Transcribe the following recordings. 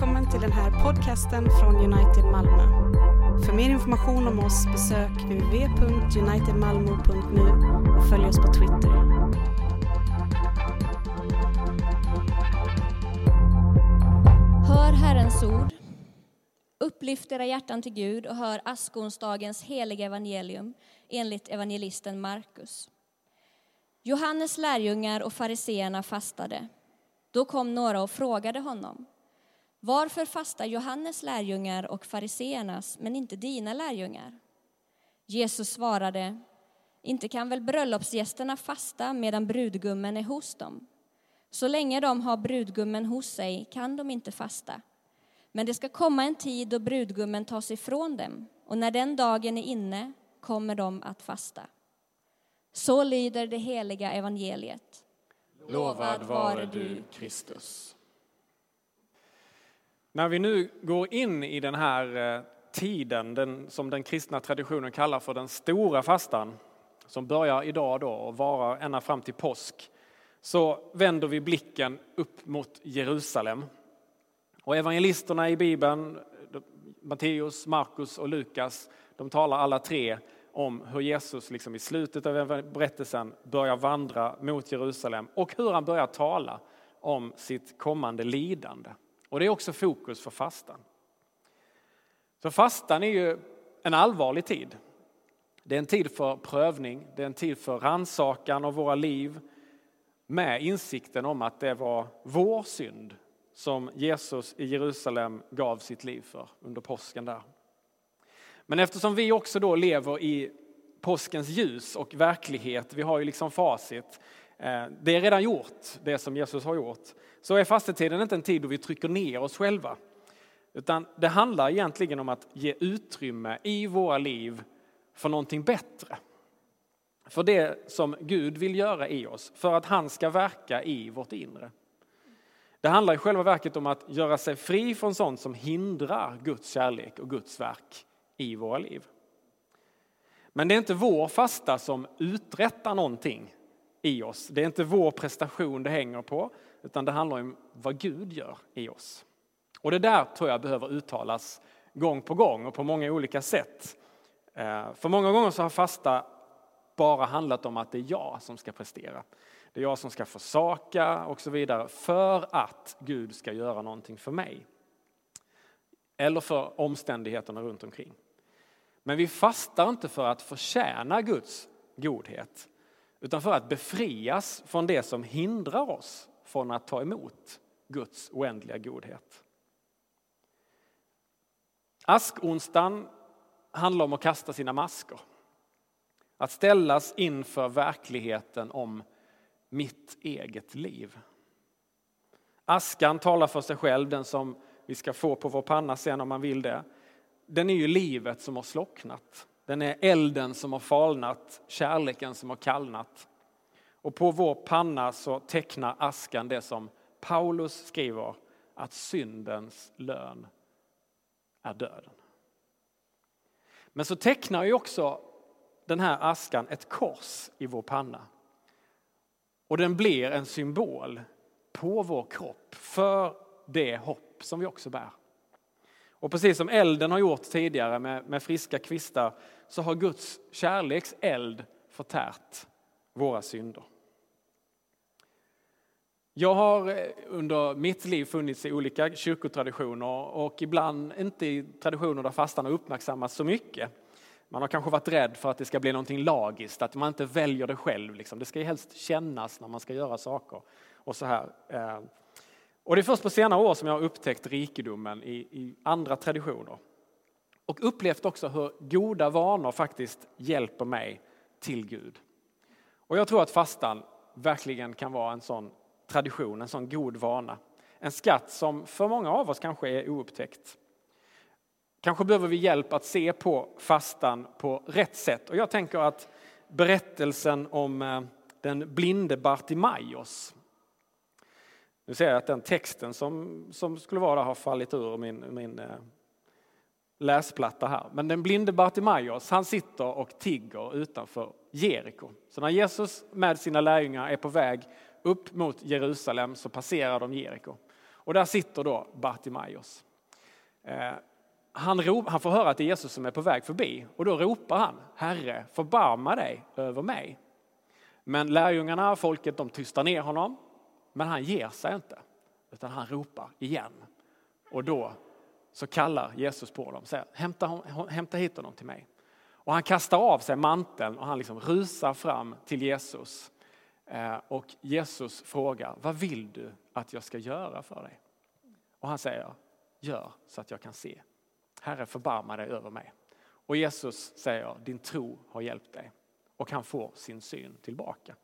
välkommen till den här podcasten från United Malmö. För mer information om oss besök www.unitedmalmo.nu och följ oss på Twitter. Hör Herrens ord. Upplyft era hjärtan till Gud och hör askonsdagens heliga evangelium enligt evangelisten Markus. Johannes lärjungar och fariseerna fastade. Då kom några och frågade honom. Varför fastar Johannes lärjungar och fariseernas, men inte dina lärjungar? Jesus svarade, inte kan väl bröllopsgästerna fasta medan brudgummen är hos dem? Så länge de har brudgummen hos sig kan de inte fasta. Men det ska komma en tid då brudgummen tas ifrån dem, och när den dagen är inne kommer de att fasta. Så lyder det heliga evangeliet. Lovad vare du, Kristus. När vi nu går in i den här eh, tiden den, som den kristna traditionen kallar för den stora fastan, som börjar idag då och varar ända fram till påsk, så vänder vi blicken upp mot Jerusalem. Och evangelisterna i Bibeln, Matteus, Markus och Lukas, de talar alla tre om hur Jesus liksom i slutet av berättelsen börjar vandra mot Jerusalem och hur han börjar tala om sitt kommande lidande. Och det är också fokus för fastan. Så fastan är ju en allvarlig tid. Det är en tid för prövning, det är en tid för ransakan av våra liv med insikten om att det var vår synd som Jesus i Jerusalem gav sitt liv för under påsken där. Men eftersom vi också då lever i påskens ljus och verklighet, vi har ju liksom facit, Eh, det är redan gjort, det som Jesus har gjort, så är fastetiden inte en tid då vi trycker ner oss själva. Utan det handlar egentligen om att ge utrymme i våra liv för någonting bättre. För det som Gud vill göra i oss, för att han ska verka i vårt inre. Det handlar i själva verket om att göra sig fri från sånt som hindrar Guds kärlek och Guds verk i våra liv. Men det är inte vår fasta som uträttar någonting i oss. Det är inte vår prestation det hänger på, utan det handlar om vad Gud gör i oss. Och det där tror jag behöver uttalas gång på gång och på många olika sätt. Eh, för många gånger så har fasta bara handlat om att det är jag som ska prestera. Det är jag som ska försaka och så vidare för att Gud ska göra någonting för mig. Eller för omständigheterna runt omkring. Men vi fastar inte för att förtjäna Guds godhet, utan för att befrias från det som hindrar oss från att ta emot Guds oändliga godhet. Askonsdagen handlar om att kasta sina masker. Att ställas inför verkligheten om mitt eget liv. Askan talar för sig själv, den som vi ska få på vår panna sen om man vill det den är ju livet som har slocknat. Den är elden som har falnat, kärleken som har kallnat. Och på vår panna så tecknar askan det som Paulus skriver, att syndens lön är döden. Men så tecknar ju också den här askan ett kors i vår panna. Och den blir en symbol på vår kropp för det hopp som vi också bär. Och precis som elden har gjort tidigare med, med friska kvistar så har Guds kärleks eld förtärt våra synder. Jag har eh, under mitt liv funnits i olika kyrkotraditioner och ibland inte i traditioner där fastan har uppmärksammats så mycket. Man har kanske varit rädd för att det ska bli någonting lagiskt, att man inte väljer det själv. Liksom. Det ska ju helst kännas när man ska göra saker. Och så här. Eh. Och det är först på senare år som jag har upptäckt rikedomen i, i andra traditioner. Och upplevt också hur goda vanor faktiskt hjälper mig till Gud. Och jag tror att fastan verkligen kan vara en sån tradition, en sån god vana. En skatt som för många av oss kanske är oupptäckt. Kanske behöver vi hjälp att se på fastan på rätt sätt. Och jag tänker att berättelsen om eh, den blinde Bartimaios nu ser jag att den texten som, som skulle vara där har fallit ur min, min eh, läsplatta här. Men den blinde Bartimaios, han sitter och tigger utanför Jeriko. Så när Jesus med sina lärjungar är på väg upp mot Jerusalem så passerar de Jeriko. Och där sitter då Bartimaeus. Eh, han, han får höra att det är Jesus som är på väg förbi och då ropar han, Herre, förbarma dig över mig. Men lärjungarna, folket, de tystar ner honom, men han ger sig inte, utan han ropar igen. Och då så kallar Jesus på dem, säger hämta, hämta hit honom till mig. Och han kastar av sig manteln och han liksom rusar fram till Jesus. Eh, och Jesus frågar, vad vill du att jag ska göra för dig? Och han säger, gör så att jag kan se. Herre förbarma dig över mig. Och Jesus säger, din tro har hjälpt dig. Och han får sin syn tillbaka.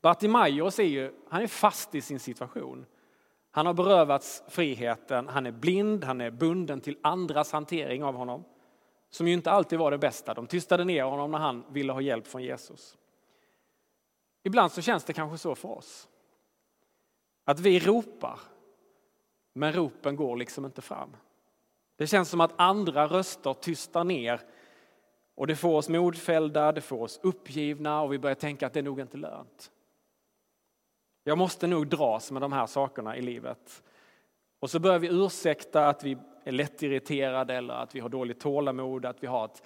Bartimaeus är ju, han är fast i sin situation. Han har berövats friheten, han är blind, han är bunden till andras hantering av honom. Som ju inte alltid var det bästa. De tystade ner honom när han ville ha hjälp från Jesus. Ibland så känns det kanske så för oss. Att vi ropar, men ropen går liksom inte fram. Det känns som att andra röster tystar ner och det får oss modfällda, det får oss uppgivna och vi börjar tänka att det är nog inte lönt. Jag måste nog dras med de här sakerna i livet. Och så börjar vi ursäkta att vi är lättirriterade eller att vi har dåligt tålamod, att vi har ett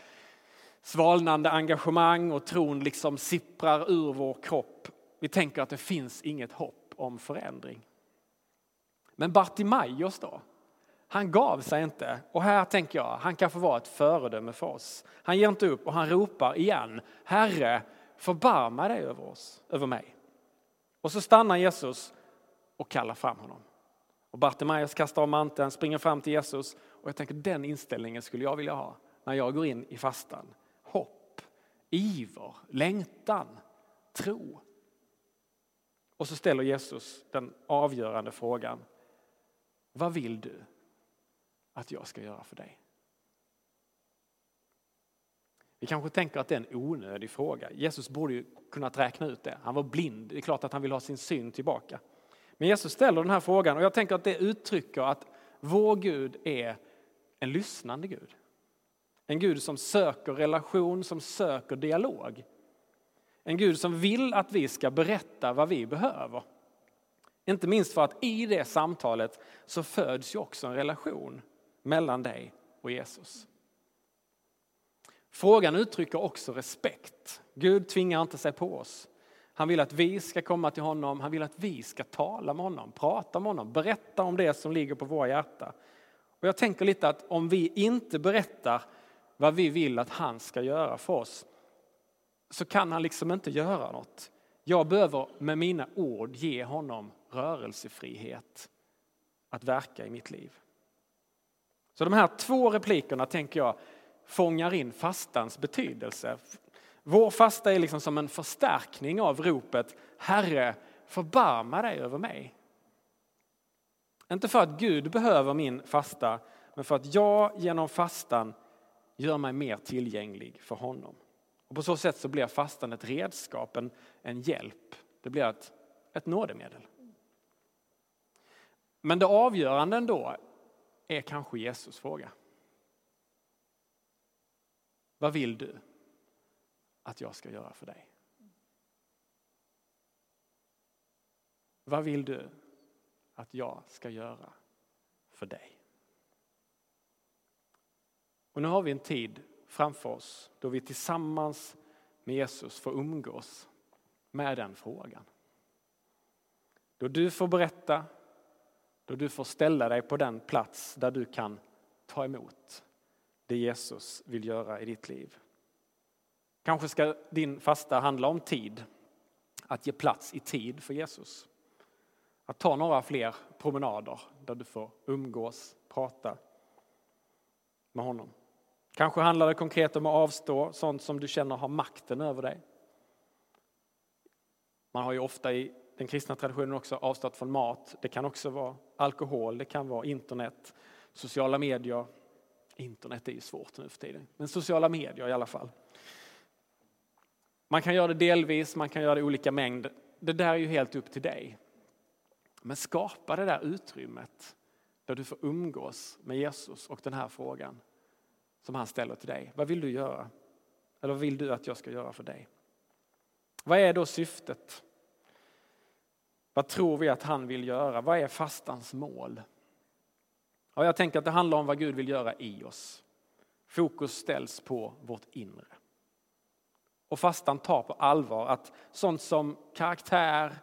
svalnande engagemang och tron liksom sipprar ur vår kropp. Vi tänker att det finns inget hopp om förändring. Men Bartimaeus då? Han gav sig inte och här tänker jag, han kan få vara ett föredöme för oss. Han ger inte upp och han ropar igen, Herre förbarma dig över oss, över mig. Och så stannar Jesus och kallar fram honom. Och Bartimaeus kastar av manteln, springer fram till Jesus och jag tänker den inställningen skulle jag vilja ha när jag går in i fastan. Hopp, iver, längtan, tro. Och så ställer Jesus den avgörande frågan. Vad vill du att jag ska göra för dig? Vi kanske tänker att det är en onödig fråga. Jesus borde ju kunnat räkna ut det. Han var blind, det är klart att han vill ha sin syn tillbaka. Men Jesus ställer den här frågan och jag tänker att det uttrycker att vår Gud är en lyssnande Gud. En Gud som söker relation, som söker dialog. En Gud som vill att vi ska berätta vad vi behöver. Inte minst för att i det samtalet så föds ju också en relation mellan dig och Jesus. Frågan uttrycker också respekt. Gud tvingar inte sig på oss. Han vill att vi ska komma till honom, han vill att vi ska tala med honom, prata med honom, berätta om det som ligger på våra hjärta. Och jag tänker lite att om vi inte berättar vad vi vill att han ska göra för oss, så kan han liksom inte göra något. Jag behöver med mina ord ge honom rörelsefrihet att verka i mitt liv. Så de här två replikerna tänker jag fångar in fastans betydelse. Vår fasta är liksom som en förstärkning av ropet Herre, förbarma dig över mig. Inte för att Gud behöver min fasta, men för att jag genom fastan gör mig mer tillgänglig för honom. Och på så sätt så blir fastan ett redskap, en, en hjälp. Det blir ett, ett nådemedel. Men det avgörande ändå är kanske Jesus fråga. Vad vill du att jag ska göra för dig? Vad vill du att jag ska göra för dig? Och nu har vi en tid framför oss då vi tillsammans med Jesus får umgås med den frågan. Då du får berätta, då du får ställa dig på den plats där du kan ta emot det Jesus vill göra i ditt liv. Kanske ska din fasta handla om tid, att ge plats i tid för Jesus. Att ta några fler promenader där du får umgås, prata med honom. Kanske handlar det konkret om att avstå sånt som du känner har makten över dig. Man har ju ofta i den kristna traditionen också avstått från mat. Det kan också vara alkohol, det kan vara internet, sociala medier, Internet är ju svårt nu för tiden, men sociala medier i alla fall. Man kan göra det delvis, man kan göra det i olika mängd. Det där är ju helt upp till dig. Men skapa det där utrymmet där du får umgås med Jesus och den här frågan som han ställer till dig. Vad vill du göra? Eller vad vill du att jag ska göra för dig? Vad är då syftet? Vad tror vi att han vill göra? Vad är fastans mål? Ja, jag tänker att det handlar om vad Gud vill göra i oss. Fokus ställs på vårt inre. Och fastan tar på allvar att sånt som karaktär,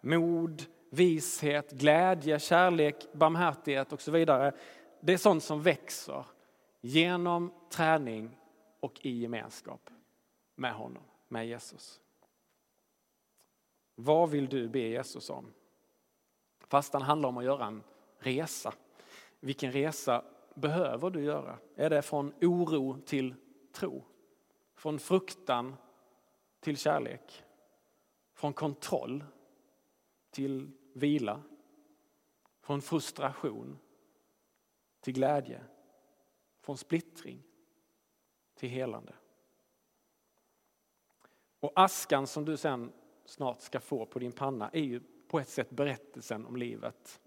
mod, vishet, glädje, kärlek, barmhärtighet och så vidare. Det är sånt som växer genom träning och i gemenskap med honom, med Jesus. Vad vill du be Jesus om? Fastan handlar om att göra en resa. Vilken resa behöver du göra? Är det från oro till tro? Från fruktan till kärlek? Från kontroll till vila? Från frustration till glädje? Från splittring till helande? Och askan som du sen snart ska få på din panna är ju på ett sätt berättelsen om livet.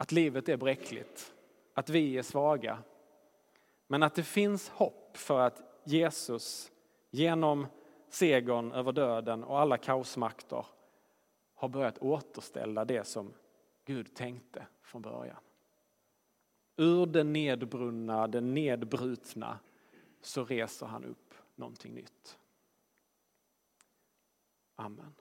Att livet är bräckligt, att vi är svaga. Men att det finns hopp för att Jesus genom segern över döden och alla kaosmakter har börjat återställa det som Gud tänkte från början. Ur det nedbrunna, det nedbrutna så reser han upp någonting nytt. Amen.